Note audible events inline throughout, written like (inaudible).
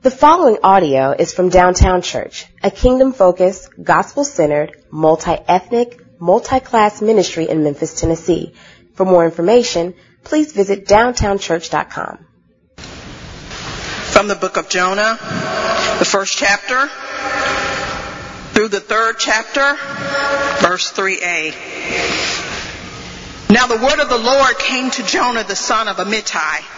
The following audio is from Downtown Church, a kingdom-focused, gospel-centered, multi-ethnic, multi-class ministry in Memphis, Tennessee. For more information, please visit downtownchurch.com. From the book of Jonah, the first chapter through the third chapter, verse 3a. Now the word of the Lord came to Jonah the son of Amittai,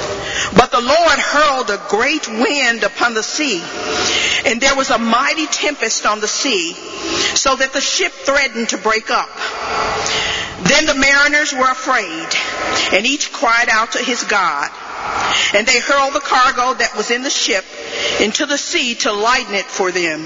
But the Lord hurled a great wind upon the sea, and there was a mighty tempest on the sea, so that the ship threatened to break up. Then the mariners were afraid, and each cried out to his God. And they hurled the cargo that was in the ship into the sea to lighten it for them.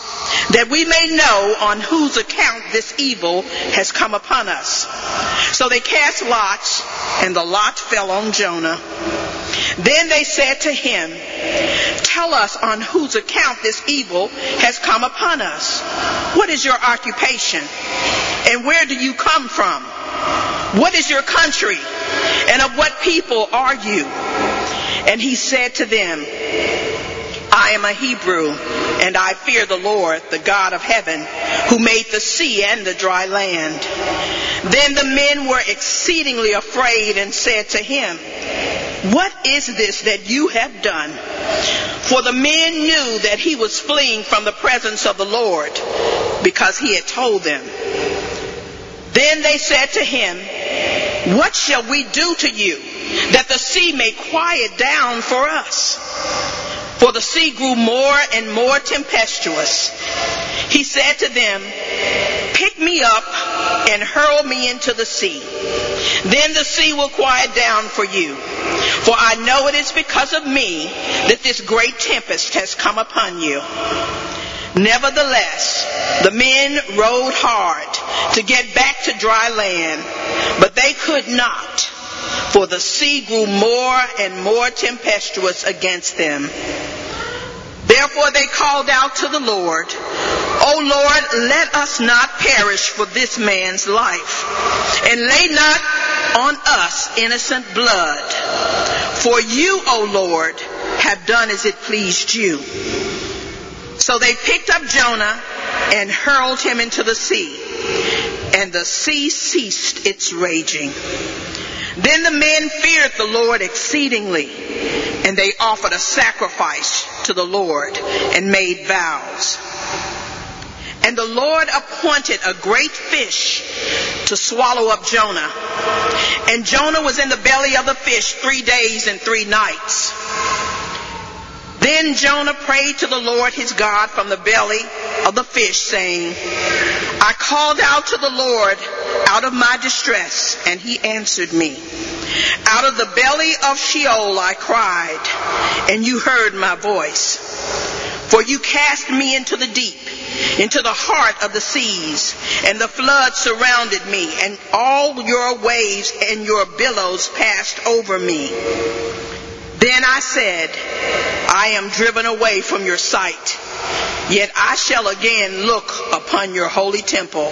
that we may know on whose account this evil has come upon us. So they cast lots, and the lot fell on Jonah. Then they said to him, Tell us on whose account this evil has come upon us. What is your occupation? And where do you come from? What is your country? And of what people are you? And he said to them, I am a Hebrew, and I fear the Lord, the God of heaven, who made the sea and the dry land. Then the men were exceedingly afraid and said to him, What is this that you have done? For the men knew that he was fleeing from the presence of the Lord, because he had told them. Then they said to him, What shall we do to you, that the sea may quiet down for us? For the sea grew more and more tempestuous. He said to them, Pick me up and hurl me into the sea. Then the sea will quiet down for you. For I know it is because of me that this great tempest has come upon you. Nevertheless, the men rowed hard to get back to dry land, but they could not, for the sea grew more and more tempestuous against them. Therefore they called out to the Lord, O Lord, let us not perish for this man's life, and lay not on us innocent blood. For you, O Lord, have done as it pleased you. So they picked up Jonah and hurled him into the sea, and the sea ceased its raging. Then the men feared the Lord exceedingly, and they offered a sacrifice to the Lord and made vows. And the Lord appointed a great fish to swallow up Jonah. And Jonah was in the belly of the fish three days and three nights. Then Jonah prayed to the Lord his God from the belly of the fish, saying, I called out to the Lord out of my distress, and he answered me. Out of the belly of Sheol I cried, and you heard my voice. For you cast me into the deep, into the heart of the seas, and the flood surrounded me, and all your waves and your billows passed over me. Then I said, I am driven away from your sight, yet I shall again look upon your holy temple.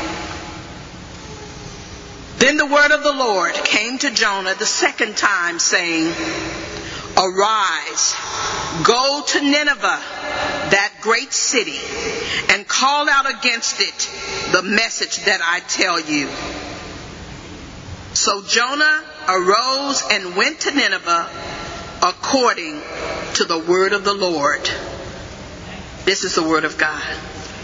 Then the word of the Lord came to Jonah the second time, saying, Arise, go to Nineveh, that great city, and call out against it the message that I tell you. So Jonah arose and went to Nineveh according to the word of the Lord. This is the word of God.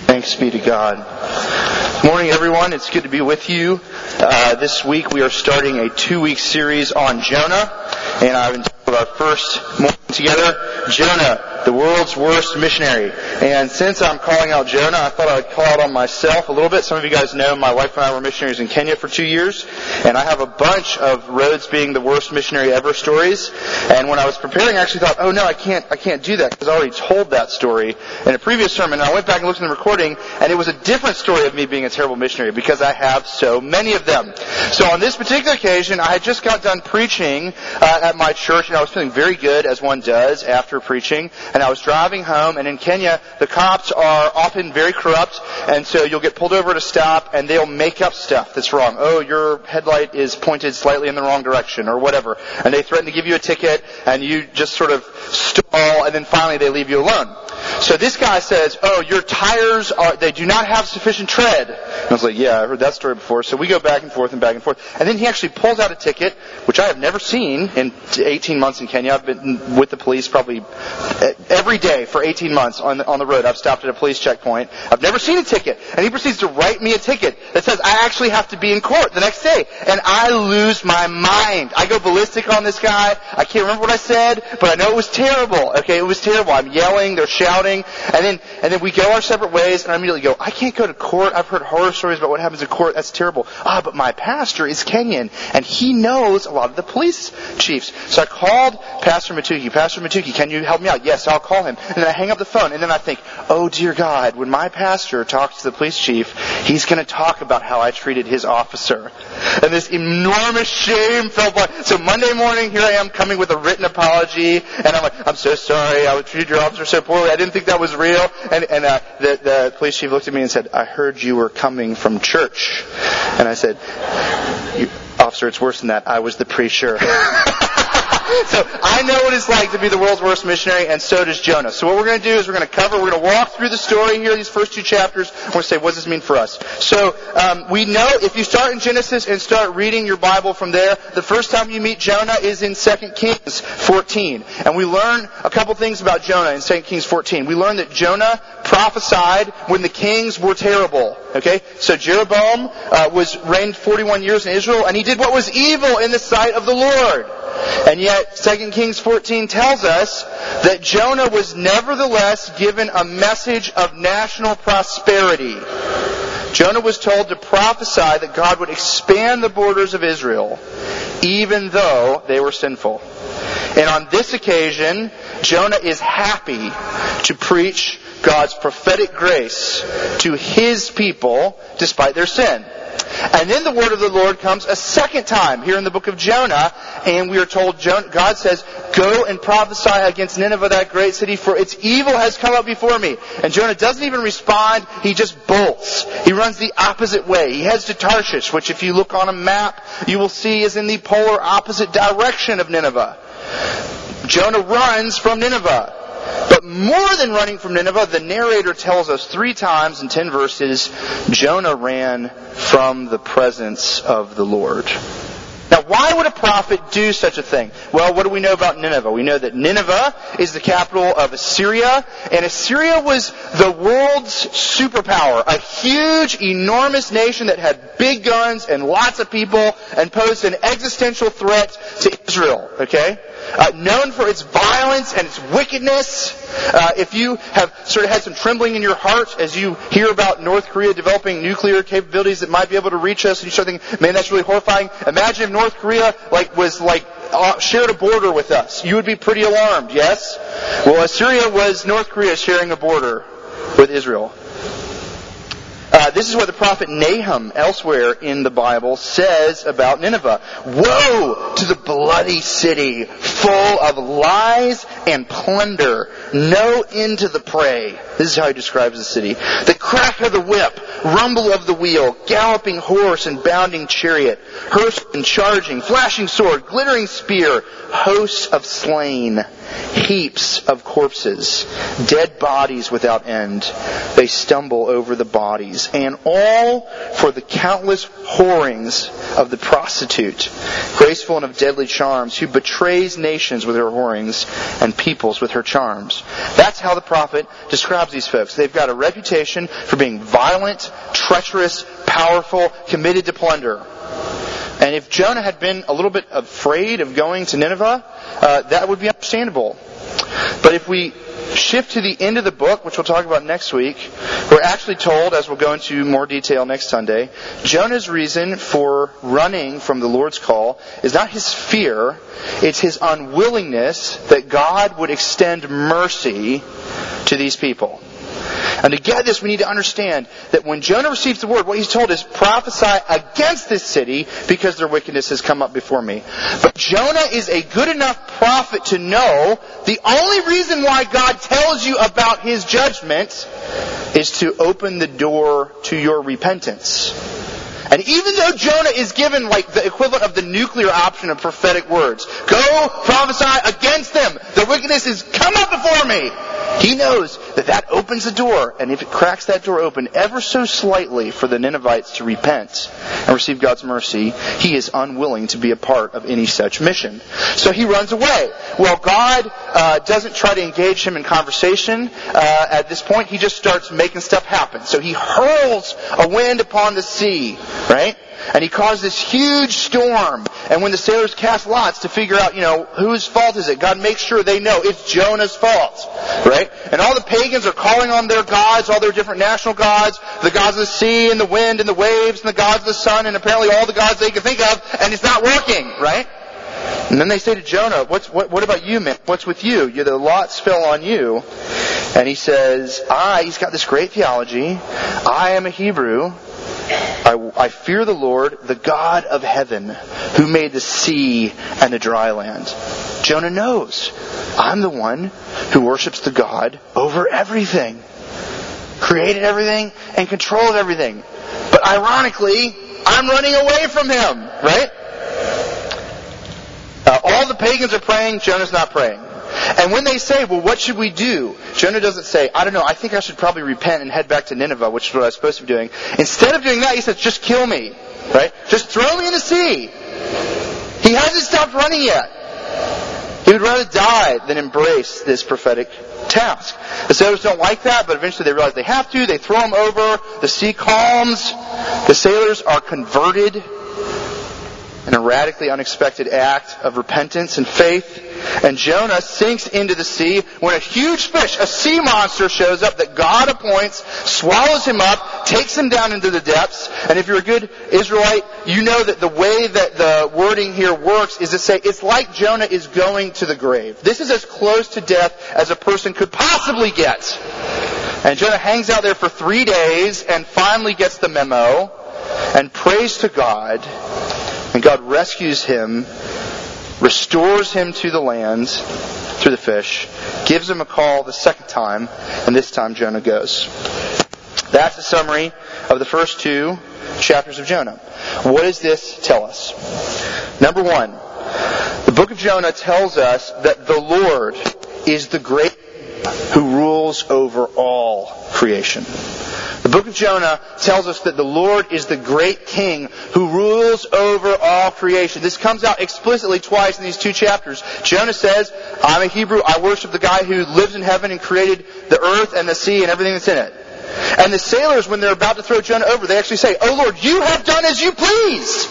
Thanks be to God. Morning, everyone. It's good to be with you. Uh, this week we are starting a two-week series on Jonah, and I've entitled our first morning together, Jonah, the world's worst missionary. And since I'm calling out Jonah, I thought I'd call out on myself a little bit. Some of you guys know my wife and I were missionaries in Kenya for two years, and I have a bunch of Rhodes being the worst missionary ever stories. And when I was preparing, I actually thought, oh no, I can't, I can't do that because I already told that story in a previous sermon. And I went back and looked in the recording, and it was a different story of me being a terrible missionary because I have so many of them. So on this particular occasion, I had just got done preaching uh, at my church, I was feeling very good as one does after preaching. And I was driving home, and in Kenya, the cops are often very corrupt, and so you'll get pulled over to stop, and they'll make up stuff that's wrong. Oh, your headlight is pointed slightly in the wrong direction, or whatever. And they threaten to give you a ticket, and you just sort of stall, and then finally they leave you alone. So this guy says, oh, your tires are, they do not have sufficient tread. And I was like, yeah, I heard that story before. So we go back and forth and back and forth. And then he actually pulls out a ticket, which I have never seen in 18 months in Kenya. I've been with the police probably every day for 18 months on the, on the road. I've stopped at a police checkpoint. I've never seen a ticket. And he proceeds to write me a ticket that says I actually have to be in court the next day. And I lose my mind. I go ballistic on this guy. I can't remember what I said, but I know it was terrible. Okay, it was terrible. I'm yelling, they're shouting, and then and then we go our separate ways, and I immediately go, I can't go to court. I've heard horror stories about what happens in court. That's terrible. Ah, but my pastor is Kenyan, and he knows a lot of the police chiefs. So I called Pastor Matuki. Pastor Matuki, can you help me out? Yes, I'll call him. And then I hang up the phone, and then I think, oh dear God, when my pastor talks to the police chief, he's going to talk about how I treated his officer. And this enormous shame felt like, so Monday morning, here I am coming with a written apology, and I'm like, I'm so sorry, I treated your officer so poorly, didn't think that was real. And, and uh, the, the police chief looked at me and said, I heard you were coming from church. And I said, officer, it's worse than that. I was the preacher. (laughs) so I know what it's like to be the world's worst missionary, and so does Jonah. So what we're going to do is we're going to cover, we're going to walk through the story here, these first two chapters. We're going to say, what does this mean for us? So um, we know if you start in Genesis and start reading your Bible from there, the first time you meet Jonah is in 2 Kings 14. And we learn a couple things about Jonah in 2 Kings 14. We learn that Jonah prophesied when the kings were terrible. Okay? So Jeroboam uh, was reigned 41 years in Israel, and he did what was evil in the sight of the Lord. And yet, 2 Kings 14 tells us that Jonah was nevertheless given a message of national prosperity. Jonah was told to prophesy that God would expand the borders of Israel, even though they were sinful. And on this occasion, Jonah is happy to preach God's prophetic grace to his people despite their sin. And then the word of the Lord comes a second time here in the book of Jonah, and we are told Jonah, God says, Go and prophesy against Nineveh, that great city, for its evil has come up before me. And Jonah doesn't even respond, he just bolts. He runs the opposite way. He heads to Tarshish, which if you look on a map, you will see is in the polar opposite direction of Nineveh. Jonah runs from Nineveh. But more than running from Nineveh, the narrator tells us three times in ten verses, Jonah ran from the presence of the Lord. Now, why would a prophet do such a thing? Well, what do we know about Nineveh? We know that Nineveh is the capital of Assyria, and Assyria was the world's superpower, a huge, enormous nation that had big guns and lots of people and posed an existential threat to Israel, okay? Uh, known for its violence and its wickedness. Uh, if you have sort of had some trembling in your heart as you hear about North Korea developing nuclear capabilities that might be able to reach us, and you start thinking, "Man, that's really horrifying." Imagine if North Korea like was like uh, shared a border with us. You would be pretty alarmed, yes? Well, Assyria was North Korea sharing a border with Israel. This is what the prophet Nahum elsewhere in the Bible says about Nineveh. Woe to the bloody city, full of lies and plunder, no end to the prey. This is how he describes the city. The crack of the whip, rumble of the wheel, galloping horse and bounding chariot, hearse and charging, flashing sword, glittering spear, hosts of slain, heaps of corpses, dead bodies without end. They stumble over the bodies, and all for the countless whorings of the prostitute, graceful and of deadly charms, who betrays nations with her whorings and peoples with her charms. That's how the prophet describes these folks. They've got a reputation for being violent, treacherous, powerful, committed to plunder. And if Jonah had been a little bit afraid of going to Nineveh, uh, that would be understandable. But if we shift to the end of the book, which we'll talk about next week, we're actually told, as we'll go into more detail next Sunday, Jonah's reason for running from the Lord's call is not his fear, it's his unwillingness that God would extend mercy to these people. And to get this, we need to understand that when Jonah receives the word, what he's told is prophesy against this city because their wickedness has come up before me. But Jonah is a good enough prophet to know the only reason why God tells you about his judgment is to open the door to your repentance. And even though Jonah is given like the equivalent of the nuclear option of prophetic words, go prophesy against them. Their wickedness is come up before me. He knows that that opens the door, and if it cracks that door open ever so slightly for the Ninevites to repent and receive God's mercy, he is unwilling to be a part of any such mission. So he runs away. Well, God uh, doesn't try to engage him in conversation uh, at this point. He just starts making stuff happen. So he hurls a wind upon the sea, right? And he caused this huge storm. And when the sailors cast lots to figure out, you know, whose fault is it, God makes sure they know it's Jonah's fault. Right? And all the pagans are calling on their gods, all their different national gods, the gods of the sea and the wind and the waves and the gods of the sun and apparently all the gods they can think of, and it's not working, right? And then they say to Jonah, What's, what, what about you, man? What's with you? you? The lots fell on you. And he says, I, he's got this great theology. I am a Hebrew. I, I, fear the Lord, the God of heaven, who made the sea and the dry land. Jonah knows. I'm the one who worships the God over everything. Created everything and controlled everything. But ironically, I'm running away from him, right? Uh, all the pagans are praying, Jonah's not praying. And when they say, well, what should we do? Jonah doesn't say, I don't know, I think I should probably repent and head back to Nineveh, which is what I was supposed to be doing. Instead of doing that, he says, just kill me. Right? Just throw me in the sea. He hasn't stopped running yet. He would rather die than embrace this prophetic task. The sailors don't like that, but eventually they realize they have to. They throw him over. The sea calms. The sailors are converted in a radically unexpected act of repentance and faith. And Jonah sinks into the sea when a huge fish, a sea monster, shows up that God appoints, swallows him up, takes him down into the depths. And if you're a good Israelite, you know that the way that the wording here works is to say it's like Jonah is going to the grave. This is as close to death as a person could possibly get. And Jonah hangs out there for three days and finally gets the memo and prays to God. And God rescues him restores him to the land through the fish, gives him a call the second time, and this time Jonah goes. That's the summary of the first two chapters of Jonah. What does this tell us? Number one, the book of Jonah tells us that the Lord is the great who rules over all creation. The book of Jonah tells us that the Lord is the great king who rules over all creation. This comes out explicitly twice in these two chapters. Jonah says, I'm a Hebrew, I worship the guy who lives in heaven and created the earth and the sea and everything that's in it. And the sailors, when they're about to throw Jonah over, they actually say, Oh Lord, you have done as you please.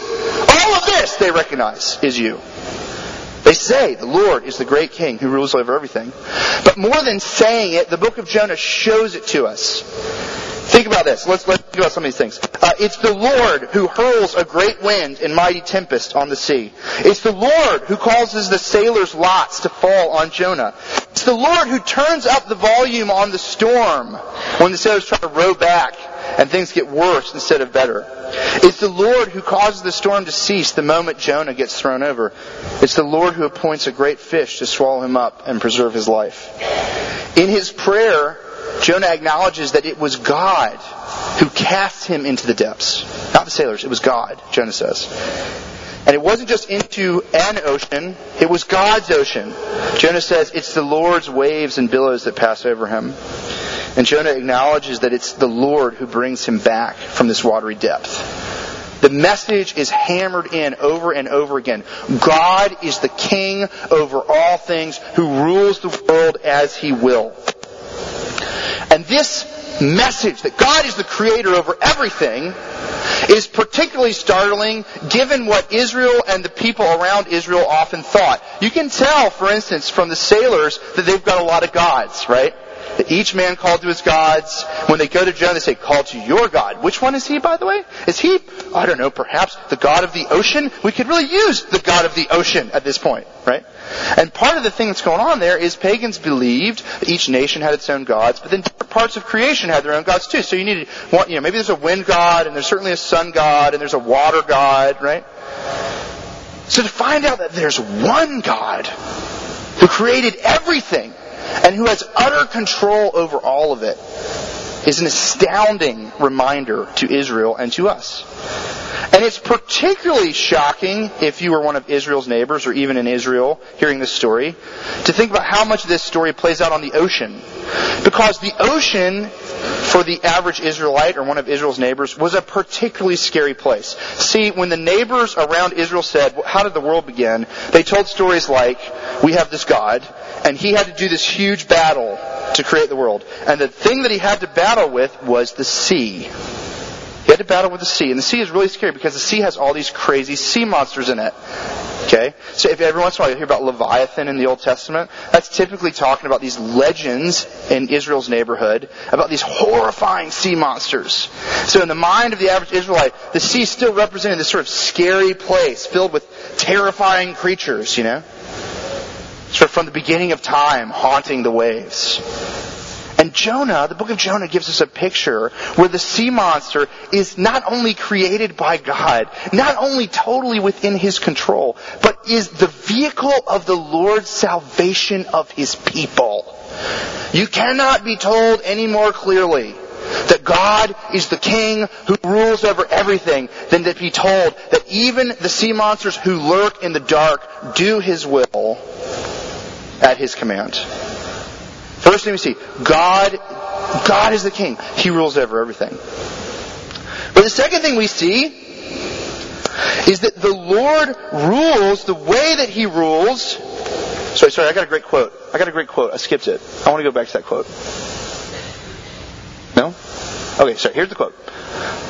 All of this, they recognize, is you. They say the Lord is the great king who rules over everything. But more than saying it, the book of Jonah shows it to us. Think about this. Let's, let's think about some of these things. Uh, it's the Lord who hurls a great wind and mighty tempest on the sea. It's the Lord who causes the sailors' lots to fall on Jonah. It's the Lord who turns up the volume on the storm when the sailors try to row back and things get worse instead of better. It's the Lord who causes the storm to cease the moment Jonah gets thrown over. It's the Lord who appoints a great fish to swallow him up and preserve his life. In his prayer, Jonah acknowledges that it was God who cast him into the depths. Not the sailors, it was God, Jonah says. And it wasn't just into an ocean, it was God's ocean. Jonah says it's the Lord's waves and billows that pass over him. And Jonah acknowledges that it's the Lord who brings him back from this watery depth. The message is hammered in over and over again. God is the king over all things who rules the world as he will. And this message that God is the creator over everything is particularly startling given what Israel and the people around Israel often thought. You can tell, for instance, from the sailors that they've got a lot of gods, right? That each man called to his gods. When they go to Jonah, they say, call to your God. Which one is he, by the way? Is he, I don't know, perhaps the God of the ocean? We could really use the God of the ocean at this point, right? And part of the thing that's going on there is pagans believed each nation had its own gods, but then different parts of creation had their own gods too. So you need, to, you know, maybe there's a wind god, and there's certainly a sun god, and there's a water god, right? So to find out that there's one God who created everything and who has utter control over all of it is an astounding reminder to Israel and to us. And it's particularly shocking if you were one of Israel's neighbors or even in Israel hearing this story to think about how much this story plays out on the ocean. Because the ocean for the average Israelite or one of Israel's neighbors was a particularly scary place. See, when the neighbors around Israel said, well, how did the world begin? They told stories like, we have this God, and he had to do this huge battle to create the world. And the thing that he had to battle with was the sea. He had to battle with the sea. And the sea is really scary because the sea has all these crazy sea monsters in it. Okay? So if every once in a while you hear about Leviathan in the Old Testament, that's typically talking about these legends in Israel's neighborhood about these horrifying sea monsters. So in the mind of the average Israelite, the sea still represented this sort of scary place filled with terrifying creatures, you know? Sort of from the beginning of time, haunting the waves. And Jonah, the book of Jonah gives us a picture where the sea monster is not only created by God, not only totally within his control, but is the vehicle of the Lord's salvation of his people. You cannot be told any more clearly that God is the king who rules over everything than to be told that even the sea monsters who lurk in the dark do his will at his command. First thing we see, God, God is the king. He rules over everything. But the second thing we see is that the Lord rules the way that He rules. Sorry, sorry, I got a great quote. I got a great quote. I skipped it. I want to go back to that quote. No? Okay, sorry, here's the quote.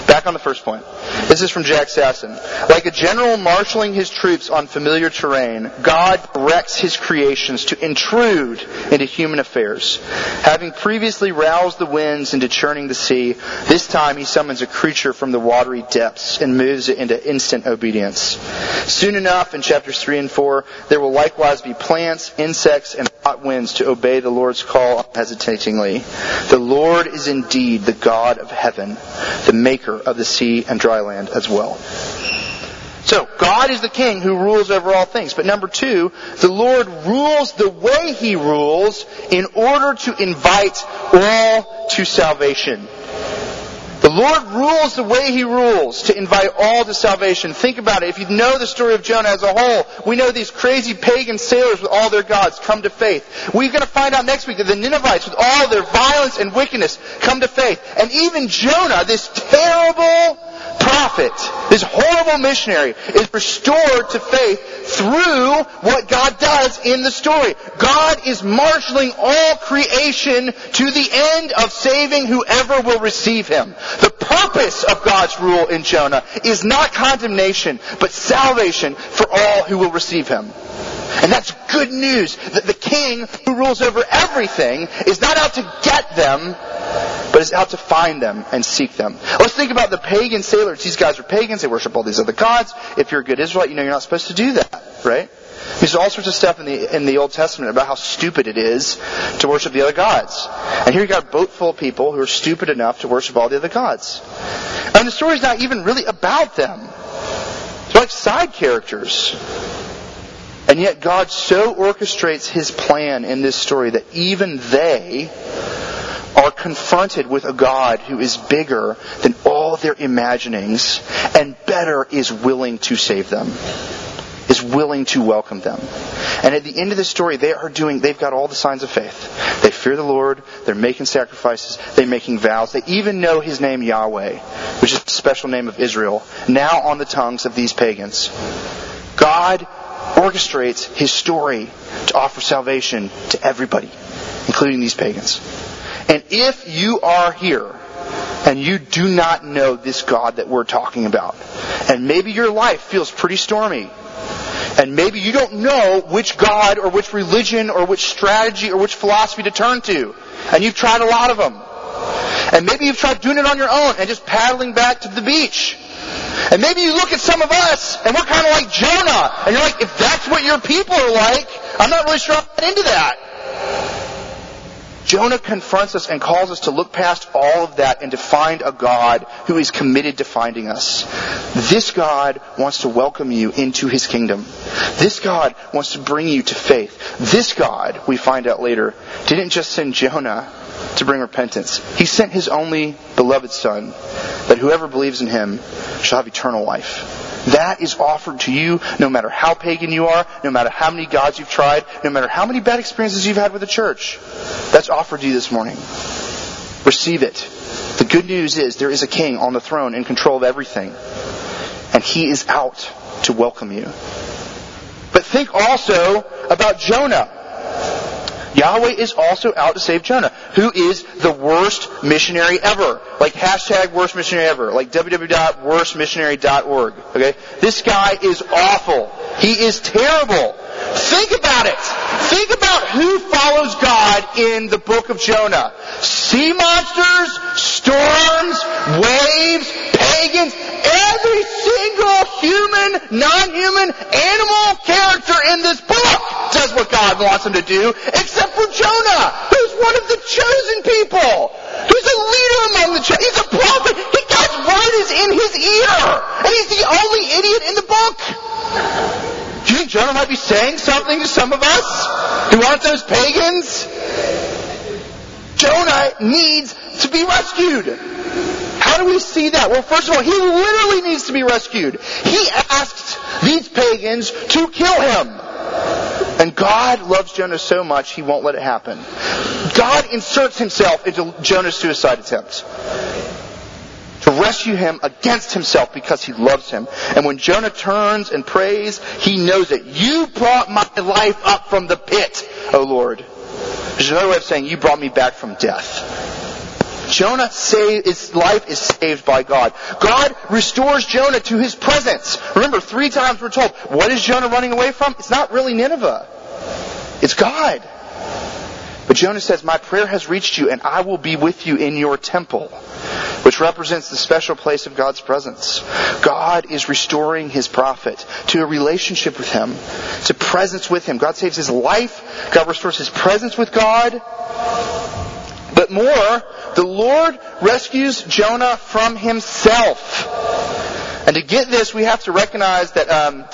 Back on the first point. This is from Jack Sasson. Like a general marshaling his troops on familiar terrain, God directs his creations to intrude into human affairs. Having previously roused the winds into churning the sea, this time he summons a creature from the watery depths and moves it into instant obedience. Soon enough, in chapters 3 and 4, there will likewise be plants, insects, and hot winds to obey the Lord's call unhesitatingly. The Lord is indeed the God of heaven, the maker of the sea and dry land as well. So, God is the king who rules over all things. But number two, the Lord rules the way he rules in order to invite all to salvation. Lord rules the way He rules to invite all to salvation. Think about it. If you know the story of Jonah as a whole, we know these crazy pagan sailors with all their gods come to faith. We're going to find out next week that the Ninevites with all their violence and wickedness come to faith. And even Jonah, this terrible prophet, this horrible missionary, is restored to faith through what God does in the story. God is marshaling all creation to the end of saving whoever will receive him. The purpose of God's rule in Jonah is not condemnation, but salvation for all who will receive him. And that's good news that the king who rules over everything is not out to get them, but it's out to find them and seek them. Let's think about the pagan sailors. These guys are pagans. They worship all these other gods. If you're a good Israelite, you know you're not supposed to do that, right? There's all sorts of stuff in the in the Old Testament about how stupid it is to worship the other gods. And here you got a boat full of people who are stupid enough to worship all the other gods. And the story's not even really about them. They're like side characters. And yet God so orchestrates his plan in this story that even they are confronted with a God who is bigger than all their imaginings and better is willing to save them. Is willing to welcome them. And at the end of the story, they are doing, they've got all the signs of faith. They fear the Lord, they're making sacrifices, they're making vows, they even know his name Yahweh, which is the special name of Israel, now on the tongues of these pagans. God orchestrates his story to offer salvation to everybody, including these pagans. And if you are here and you do not know this God that we're talking about, and maybe your life feels pretty stormy, and maybe you don't know which God or which religion or which strategy or which philosophy to turn to, and you've tried a lot of them, and maybe you've tried doing it on your own and just paddling back to the beach, and maybe you look at some of us and we're kind of like Jonah. And you're like, if that's what your people are like, I'm not really sure I'm into that. Jonah confronts us and calls us to look past all of that and to find a God who is committed to finding us. This God wants to welcome you into his kingdom. This God wants to bring you to faith. This God, we find out later, didn't just send Jonah to bring repentance. He sent his only beloved Son, that whoever believes in him shall have eternal life. That is offered to you no matter how pagan you are, no matter how many gods you've tried, no matter how many bad experiences you've had with the church. That's offered to you this morning. Receive it. The good news is there is a king on the throne in control of everything. And he is out to welcome you. But think also about Jonah. Yahweh is also out to save Jonah, who is the worst missionary ever. Like hashtag worst missionary ever. Like www.worstmissionary.org. Okay? This guy is awful. He is terrible. Think about it. Think about who follows God in the book of Jonah. Sea monsters, storms, waves, pagans, every single human, non-human, animal character in this book does what God wants him to do, except for Jonah, who's one of the chosen people. Who's a leader among the chosen. He's a prophet. He, God's word is in his ear. And he's the only idiot in the book. Do you think Jonah might be saying something to some of us who aren't those pagans? Jonah needs to be rescued. How do we see that? Well, first of all, he literally needs to be rescued. He asked these pagans to kill him. And God loves Jonah so much, he won't let it happen. God inserts himself into Jonah's suicide attempt to rescue him against himself because he loves him. And when Jonah turns and prays, he knows it. You brought my life up from the pit, O Lord. There's another way of saying, you brought me back from death. Jonah save, his life is saved by God. God restores Jonah to his presence. Remember, three times we're told, what is Jonah running away from? It's not really Nineveh. It's God. But Jonah says, my prayer has reached you and I will be with you in your temple, which represents the special place of God's presence. God is restoring his prophet to a relationship with him, to presence with him. God saves his life. God restores his presence with God. But more, the Lord rescues Jonah from himself. And to get this, we have to recognize that um,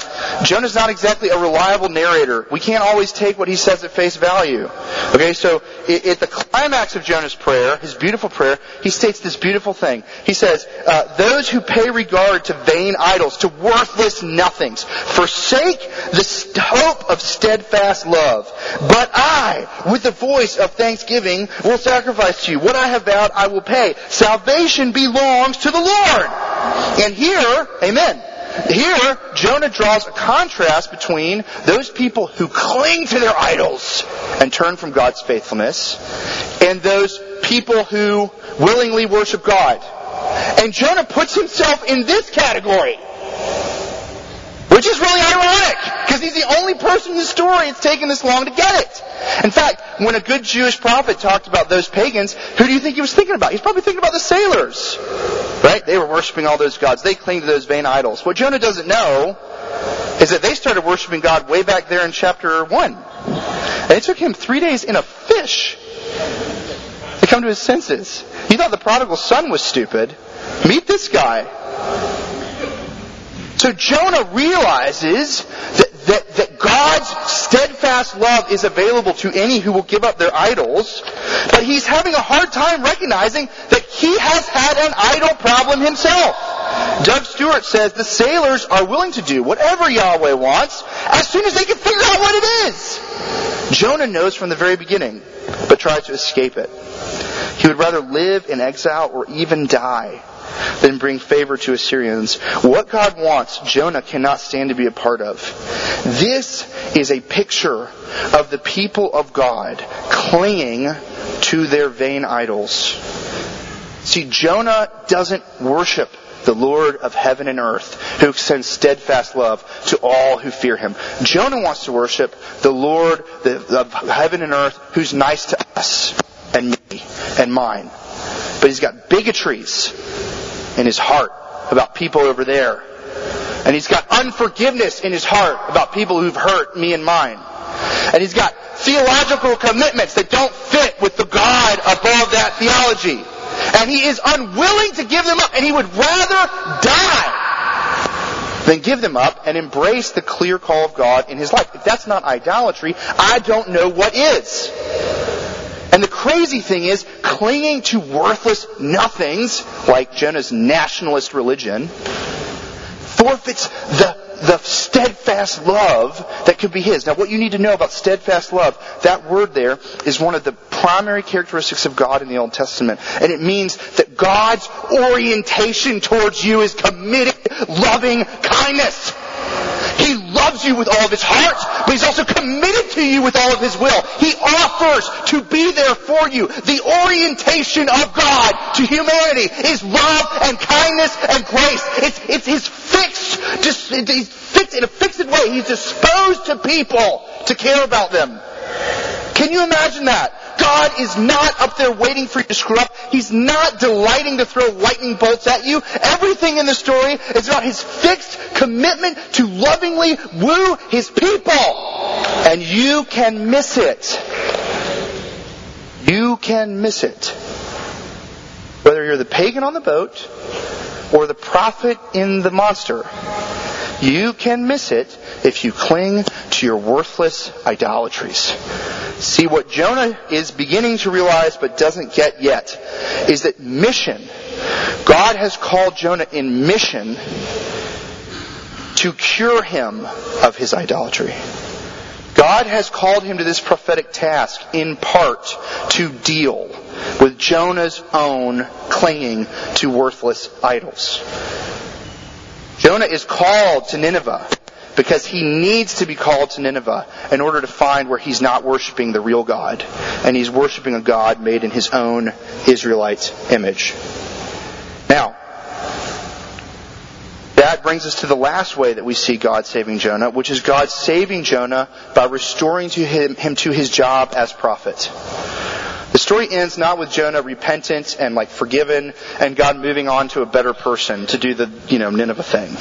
Jonah's not exactly a reliable narrator. We can't always take what he says at face value. Okay, so at the climax of Jonah's prayer, his beautiful prayer, he states this beautiful thing. He says, uh, "Those who pay regard to vain idols, to worthless nothings, forsake the hope of steadfast love. But I, with the voice of thanksgiving, will sacrifice to you. What I have vowed, I will pay. Salvation belongs to the Lord." And here, amen. Here, Jonah draws a contrast between those people who cling to their idols and turn from God's faithfulness and those people who willingly worship God. And Jonah puts himself in this category. Which is really ironic, Because he's the only person in the story it's taken this long to get it. In fact, when a good Jewish prophet talked about those pagans, who do you think he was thinking about? He's probably thinking about the sailors. Right? They were worshiping all those gods. They cling to those vain idols. What Jonah doesn't know is that they started worshiping God way back there in chapter 1. And it took him three days in a fish to come to his senses. He thought the prodigal son was stupid. Meet this guy. So Jonah realizes that, that, God's steadfast love is available to any who will give up their idols, but he's having a hard time recognizing that he has had an idol problem himself. Doug Stuart says the sailors are willing to do whatever Yahweh wants as soon as they can figure out what it is. Jonah knows from the very beginning, but tries to escape it. He would rather live in exile or even die than bring favor to Assyrians. What God wants, Jonah cannot stand to be a part of. This is a picture of the people of God clinging to their vain idols. See, Jonah doesn't worship the Lord of heaven and earth, who extends steadfast love to all who fear him. Jonah wants to worship the Lord of heaven and earth, who's nice to us and me and mine. But he's got bigotries in his heart about people over there. And he's got unforgiveness in his heart about people who've hurt me and mine. And he's got theological commitments that don't fit with the God above that theology. And he is unwilling to give them up, and he would rather die than give them up and embrace the clear call of God in his life. If that's not idolatry, I don't know what is. And the crazy thing is, clinging to worthless nothings, like Jonah's nationalist religion, forfeits the, the steadfast love that could be his. Now, what you need to know about steadfast love, that word there is one of the primary characteristics of God in the Old Testament. And it means that God's orientation towards you is committed, loving kindness. He loves you with all of his heart, but he's also committed to you with all of his will. He offers to be there for you. The orientation of God to humanity is love and kindness and grace. It's, it's his fixed, just, he's fixed in a fixed way. He's disposed to people to care about them. Can you imagine that? God is not up there waiting for you to screw up. He's not delighting to throw lightning bolts at you. Everything in the story is about His fixed commitment to lovingly woo His people. And you can miss it. You can miss it. Whether you're the pagan on the boat or the prophet in the monster, you can miss it if you cling to your worthless idolatries. See, what Jonah is beginning to realize but doesn't get yet is that mission, God has called Jonah in mission to cure him of his idolatry. God has called him to this prophetic task in part to deal with Jonah's own clinging to worthless idols. Jonah is called to Nineveh because he needs to be called to Nineveh in order to find where he's not worshiping the real God and he's worshiping a God made in his own Israelite image. Now, that brings us to the last way that we see God saving Jonah, which is God saving Jonah by restoring to him, him to his job as prophet. The story ends not with Jonah repentant and like forgiven and God moving on to a better person to do the, you know, Nineveh thing.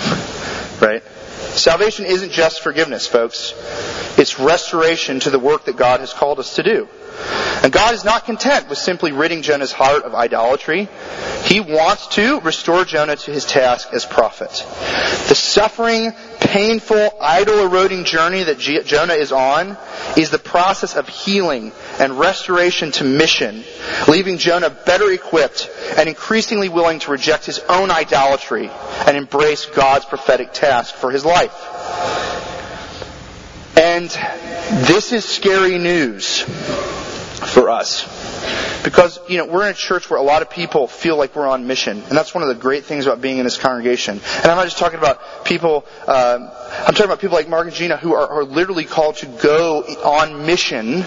Right? Salvation isn't just forgiveness, folks. It's restoration to the work that God has called us to do. And God is not content with simply ridding Jonah's heart of idolatry. He wants to restore Jonah to his task as prophet. The suffering, painful, idol-eroding journey that Jonah is on is the process of healing and restoration to mission, leaving Jonah better equipped and increasingly willing to reject his own idolatry and embrace God's prophetic task for his life. And this is scary news for us. Because, you know, we're in a church where a lot of people feel like we're on mission. And that's one of the great things about being in this congregation. And I'm not just talking about people, uh, I'm talking about people like Mark and Gina who are, are literally called to go on mission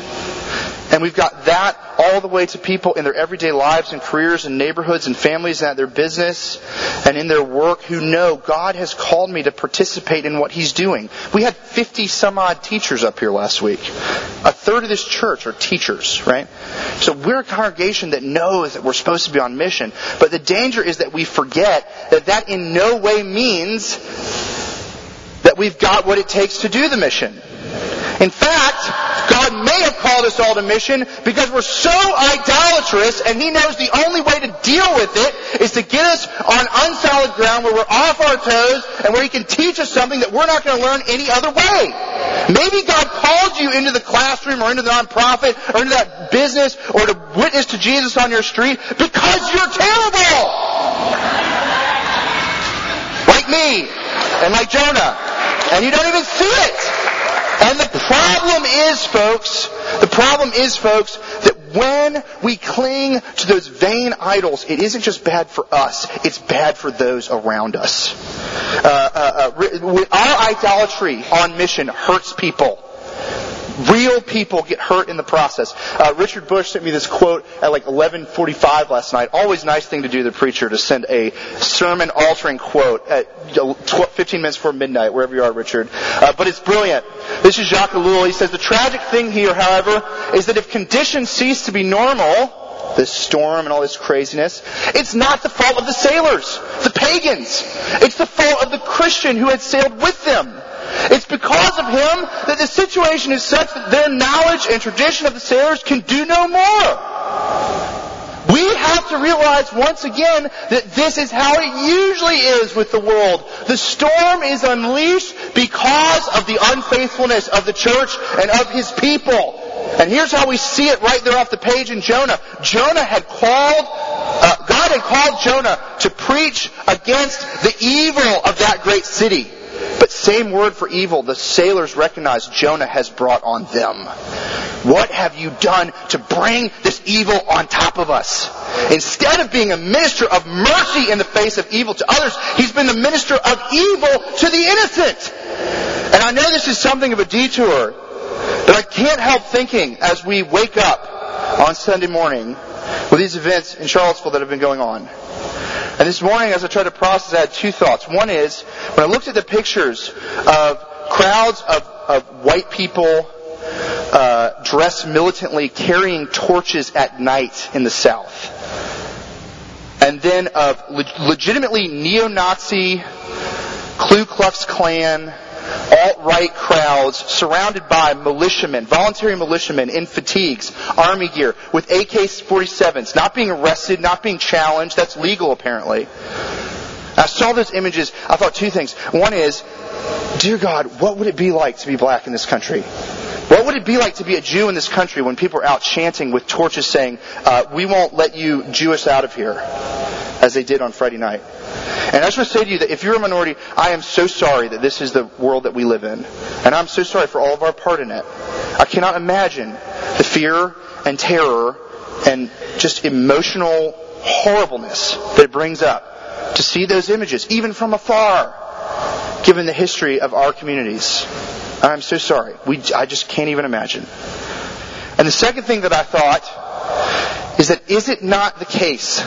And we've got that all the way to people in their everyday lives and careers and neighborhoods and families and at their business and in their work who know God has called me to participate in what He's doing. We had 50 some odd teachers up here last week. A third of this church are teachers, right? So we're a congregation that knows that we're supposed to be on mission. But the danger is that we forget that that in no way means that we've got what it takes to do the mission. In fact, God may have called us all to mission because we're so idolatrous and He knows the only way to deal with it is to get us on unsolid ground where we're off our toes and where He can teach us something that we're not going to learn any other way. Maybe God called you into the classroom or into the nonprofit or into that business or to witness to Jesus on your street because you're terrible. Like me and like Jonah. And you don't even see it. And the problem is, folks, the problem is, folks, that when we cling to those vain idols, it isn't just bad for us, it's bad for those around us. Uh, uh, uh, our idolatry on mission hurts people. Real people get hurt in the process. Uh, Richard Bush sent me this quote at like 11:45 last night. Always nice thing to do, the preacher, to send a sermon-altering quote at 15 minutes before midnight, wherever you are, Richard. Uh, but it's brilliant. This is Jacques Ellul. He says the tragic thing here, however, is that if conditions cease to be normal, this storm and all this craziness, it's not the fault of the sailors, the pagans. It's the fault of the Christian who had sailed with them. It's because of him that the situation is such that their knowledge and tradition of the sailors can do no more. We have to realize once again that this is how it usually is with the world. The storm is unleashed because of the unfaithfulness of the church and of his people. And here's how we see it right there off the page in Jonah. Jonah had called, uh, God had called Jonah to preach against the evil of that great city. But same word for evil, the sailors recognize Jonah has brought on them. What have you done to bring this evil on top of us? Instead of being a minister of mercy in the face of evil to others, he's been the minister of evil to the innocent. And I know this is something of a detour, but I can't help thinking as we wake up on Sunday morning with these events in Charlottesville that have been going on. And this morning, as I tried to process, I had two thoughts. One is, when I looked at the pictures of crowds of, of white people uh, dressed militantly carrying torches at night in the South, and then of le- legitimately neo-Nazi, Ku Klux Klan, alt-right crowds surrounded by militiamen, voluntary militiamen in fatigues, army gear, with AK-47s, not being arrested, not being challenged. That's legal apparently. I saw those images. I thought two things. One is, dear God, what would it be like to be black in this country? What would it be like to be a Jew in this country when people are out chanting with torches saying, uh, we won't let you Jew us out of here, as they did on Friday night? And I just want to say to you that if you're a minority, I am so sorry that this is the world that we live in. And I'm so sorry for all of our part in it. I cannot imagine the fear and terror and just emotional horribleness that it brings up to see those images, even from afar, given the history of our communities. I'm so sorry. We, I just can't even imagine. And the second thing that I thought is that is it not the case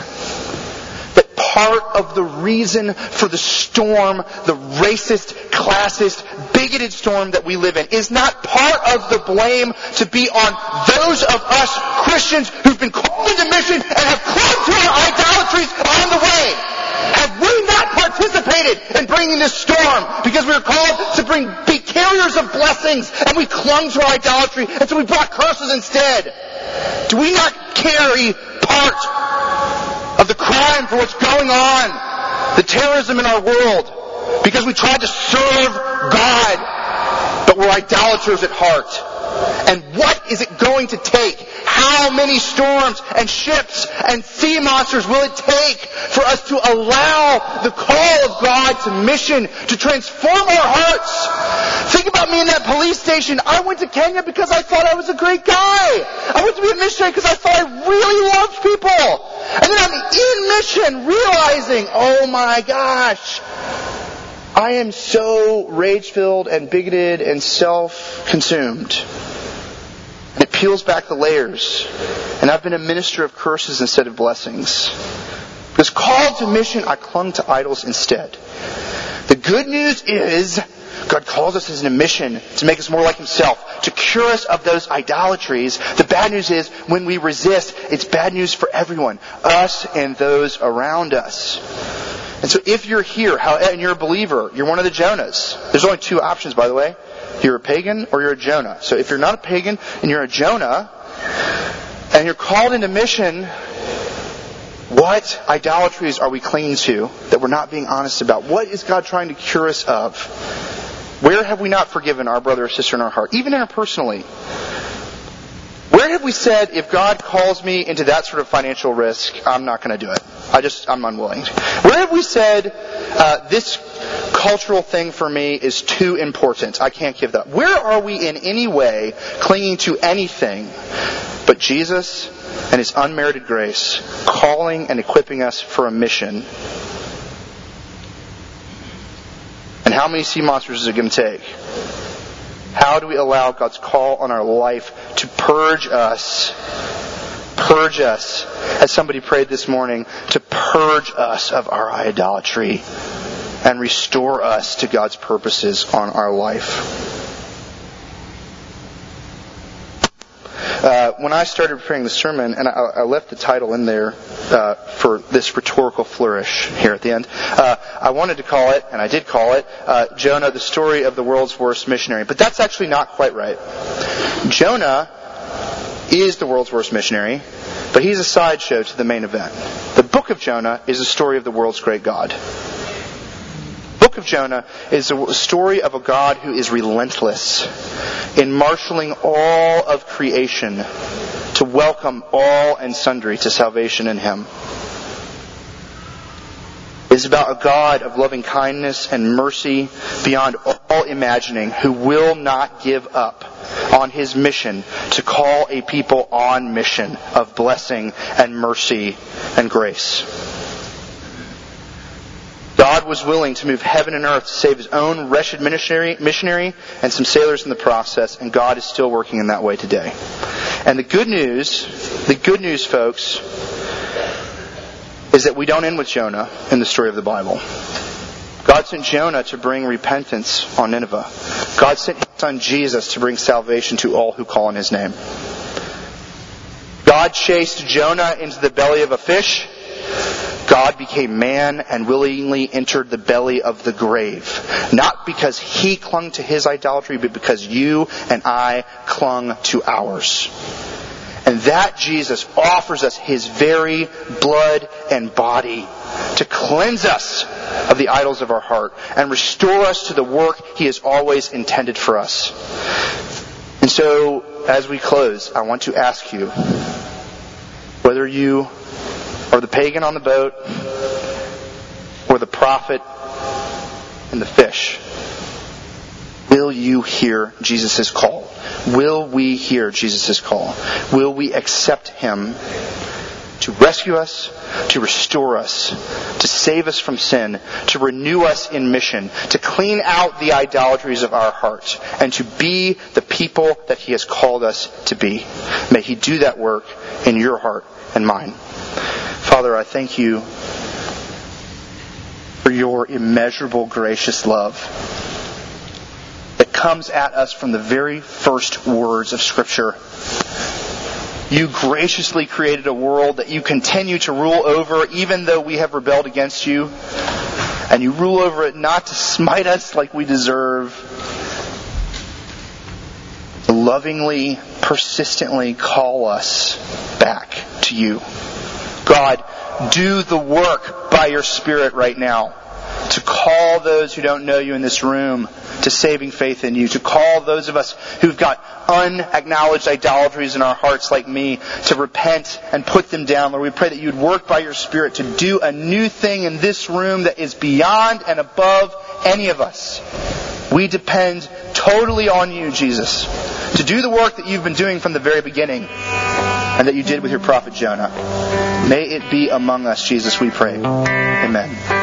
that part of the reason for the storm, the racist, classist, bigoted storm that we live in? Is not part of the blame to be on those of us Christians who've been called into mission and have clung to our idolatries on the way? Have we not participated in bringing this storm because we were called to bring be carriers of blessings and we clung to our idolatry and so we brought curses instead? Do we not carry part of the crime for what's going on, the terrorism in our world, because we tried to serve God, but we're idolaters at heart. And what is it going to take? How many storms and ships and sea monsters will it take for us to allow the call of God to mission to transform our hearts? Think about me in that police station. I went to Kenya because I thought I was a great guy. I went to be a missionary because I thought I really loved people. And then I'm in mission realizing, oh my gosh, I am so rage filled and bigoted and self consumed. It peels back the layers. And I've been a minister of curses instead of blessings. Because called to mission, I clung to idols instead. The good news is God calls us as a mission to make us more like Himself, to cure us of those idolatries. The bad news is when we resist, it's bad news for everyone, us and those around us. And so if you're here and you're a believer, you're one of the Jonahs. There's only two options, by the way. You're a pagan or you're a Jonah. So if you're not a pagan and you're a Jonah, and you're called into mission, what idolatries are we clinging to that we're not being honest about? What is God trying to cure us of? Where have we not forgiven our brother or sister in our heart, even interpersonally? Where have we said, if God calls me into that sort of financial risk, I'm not going to do it? I just, I'm unwilling. Where have we said, uh, this cultural thing for me is too important. I can't give that. Where are we in any way clinging to anything but Jesus and His unmerited grace, calling and equipping us for a mission? And how many sea monsters is it going to take? How do we allow God's call on our life to purge us? Purge us, as somebody prayed this morning, to purge us of our idolatry and restore us to God's purposes on our life. Uh, when I started preparing the sermon, and I, I left the title in there uh, for this rhetorical flourish here at the end, uh, I wanted to call it, and I did call it, uh, Jonah, the story of the world's worst missionary. But that's actually not quite right. Jonah is the world's worst missionary, but he's a sideshow to the main event. The book of Jonah is the story of the world's great God of Jonah is a story of a God who is relentless in marshaling all of creation to welcome all and sundry to salvation in Him. It is about a God of loving kindness and mercy beyond all imagining who will not give up on his mission to call a people on mission of blessing and mercy and grace. God was willing to move heaven and earth to save his own wretched missionary, missionary and some sailors in the process, and God is still working in that way today. And the good news, the good news, folks, is that we don't end with Jonah in the story of the Bible. God sent Jonah to bring repentance on Nineveh. God sent his son Jesus to bring salvation to all who call on his name. God chased Jonah into the belly of a fish God became man and willingly entered the belly of the grave. Not because he clung to his idolatry, but because you and I clung to ours. And that Jesus offers us his very blood and body to cleanse us of the idols of our heart and restore us to the work he has always intended for us. And so, as we close, I want to ask you whether you or the pagan on the boat, or the prophet and the fish. Will you hear Jesus' call? Will we hear Jesus' call? Will we accept Him to rescue us, to restore us, to save us from sin, to renew us in mission, to clean out the idolatries of our hearts, and to be the people that He has called us to be? May He do that work in your heart and mine. Father, I thank you for your immeasurable gracious love that comes at us from the very first words of Scripture. You graciously created a world that you continue to rule over even though we have rebelled against you. And you rule over it not to smite us like we deserve, to lovingly, persistently call us back to you. God, do the work by your Spirit right now to call those who don't know you in this room to saving faith in you, to call those of us who've got unacknowledged idolatries in our hearts like me to repent and put them down. Lord, we pray that you'd work by your Spirit to do a new thing in this room that is beyond and above any of us. We depend totally on you, Jesus, to do the work that you've been doing from the very beginning and that you did with your prophet Jonah. May it be among us, Jesus, we pray. Amen.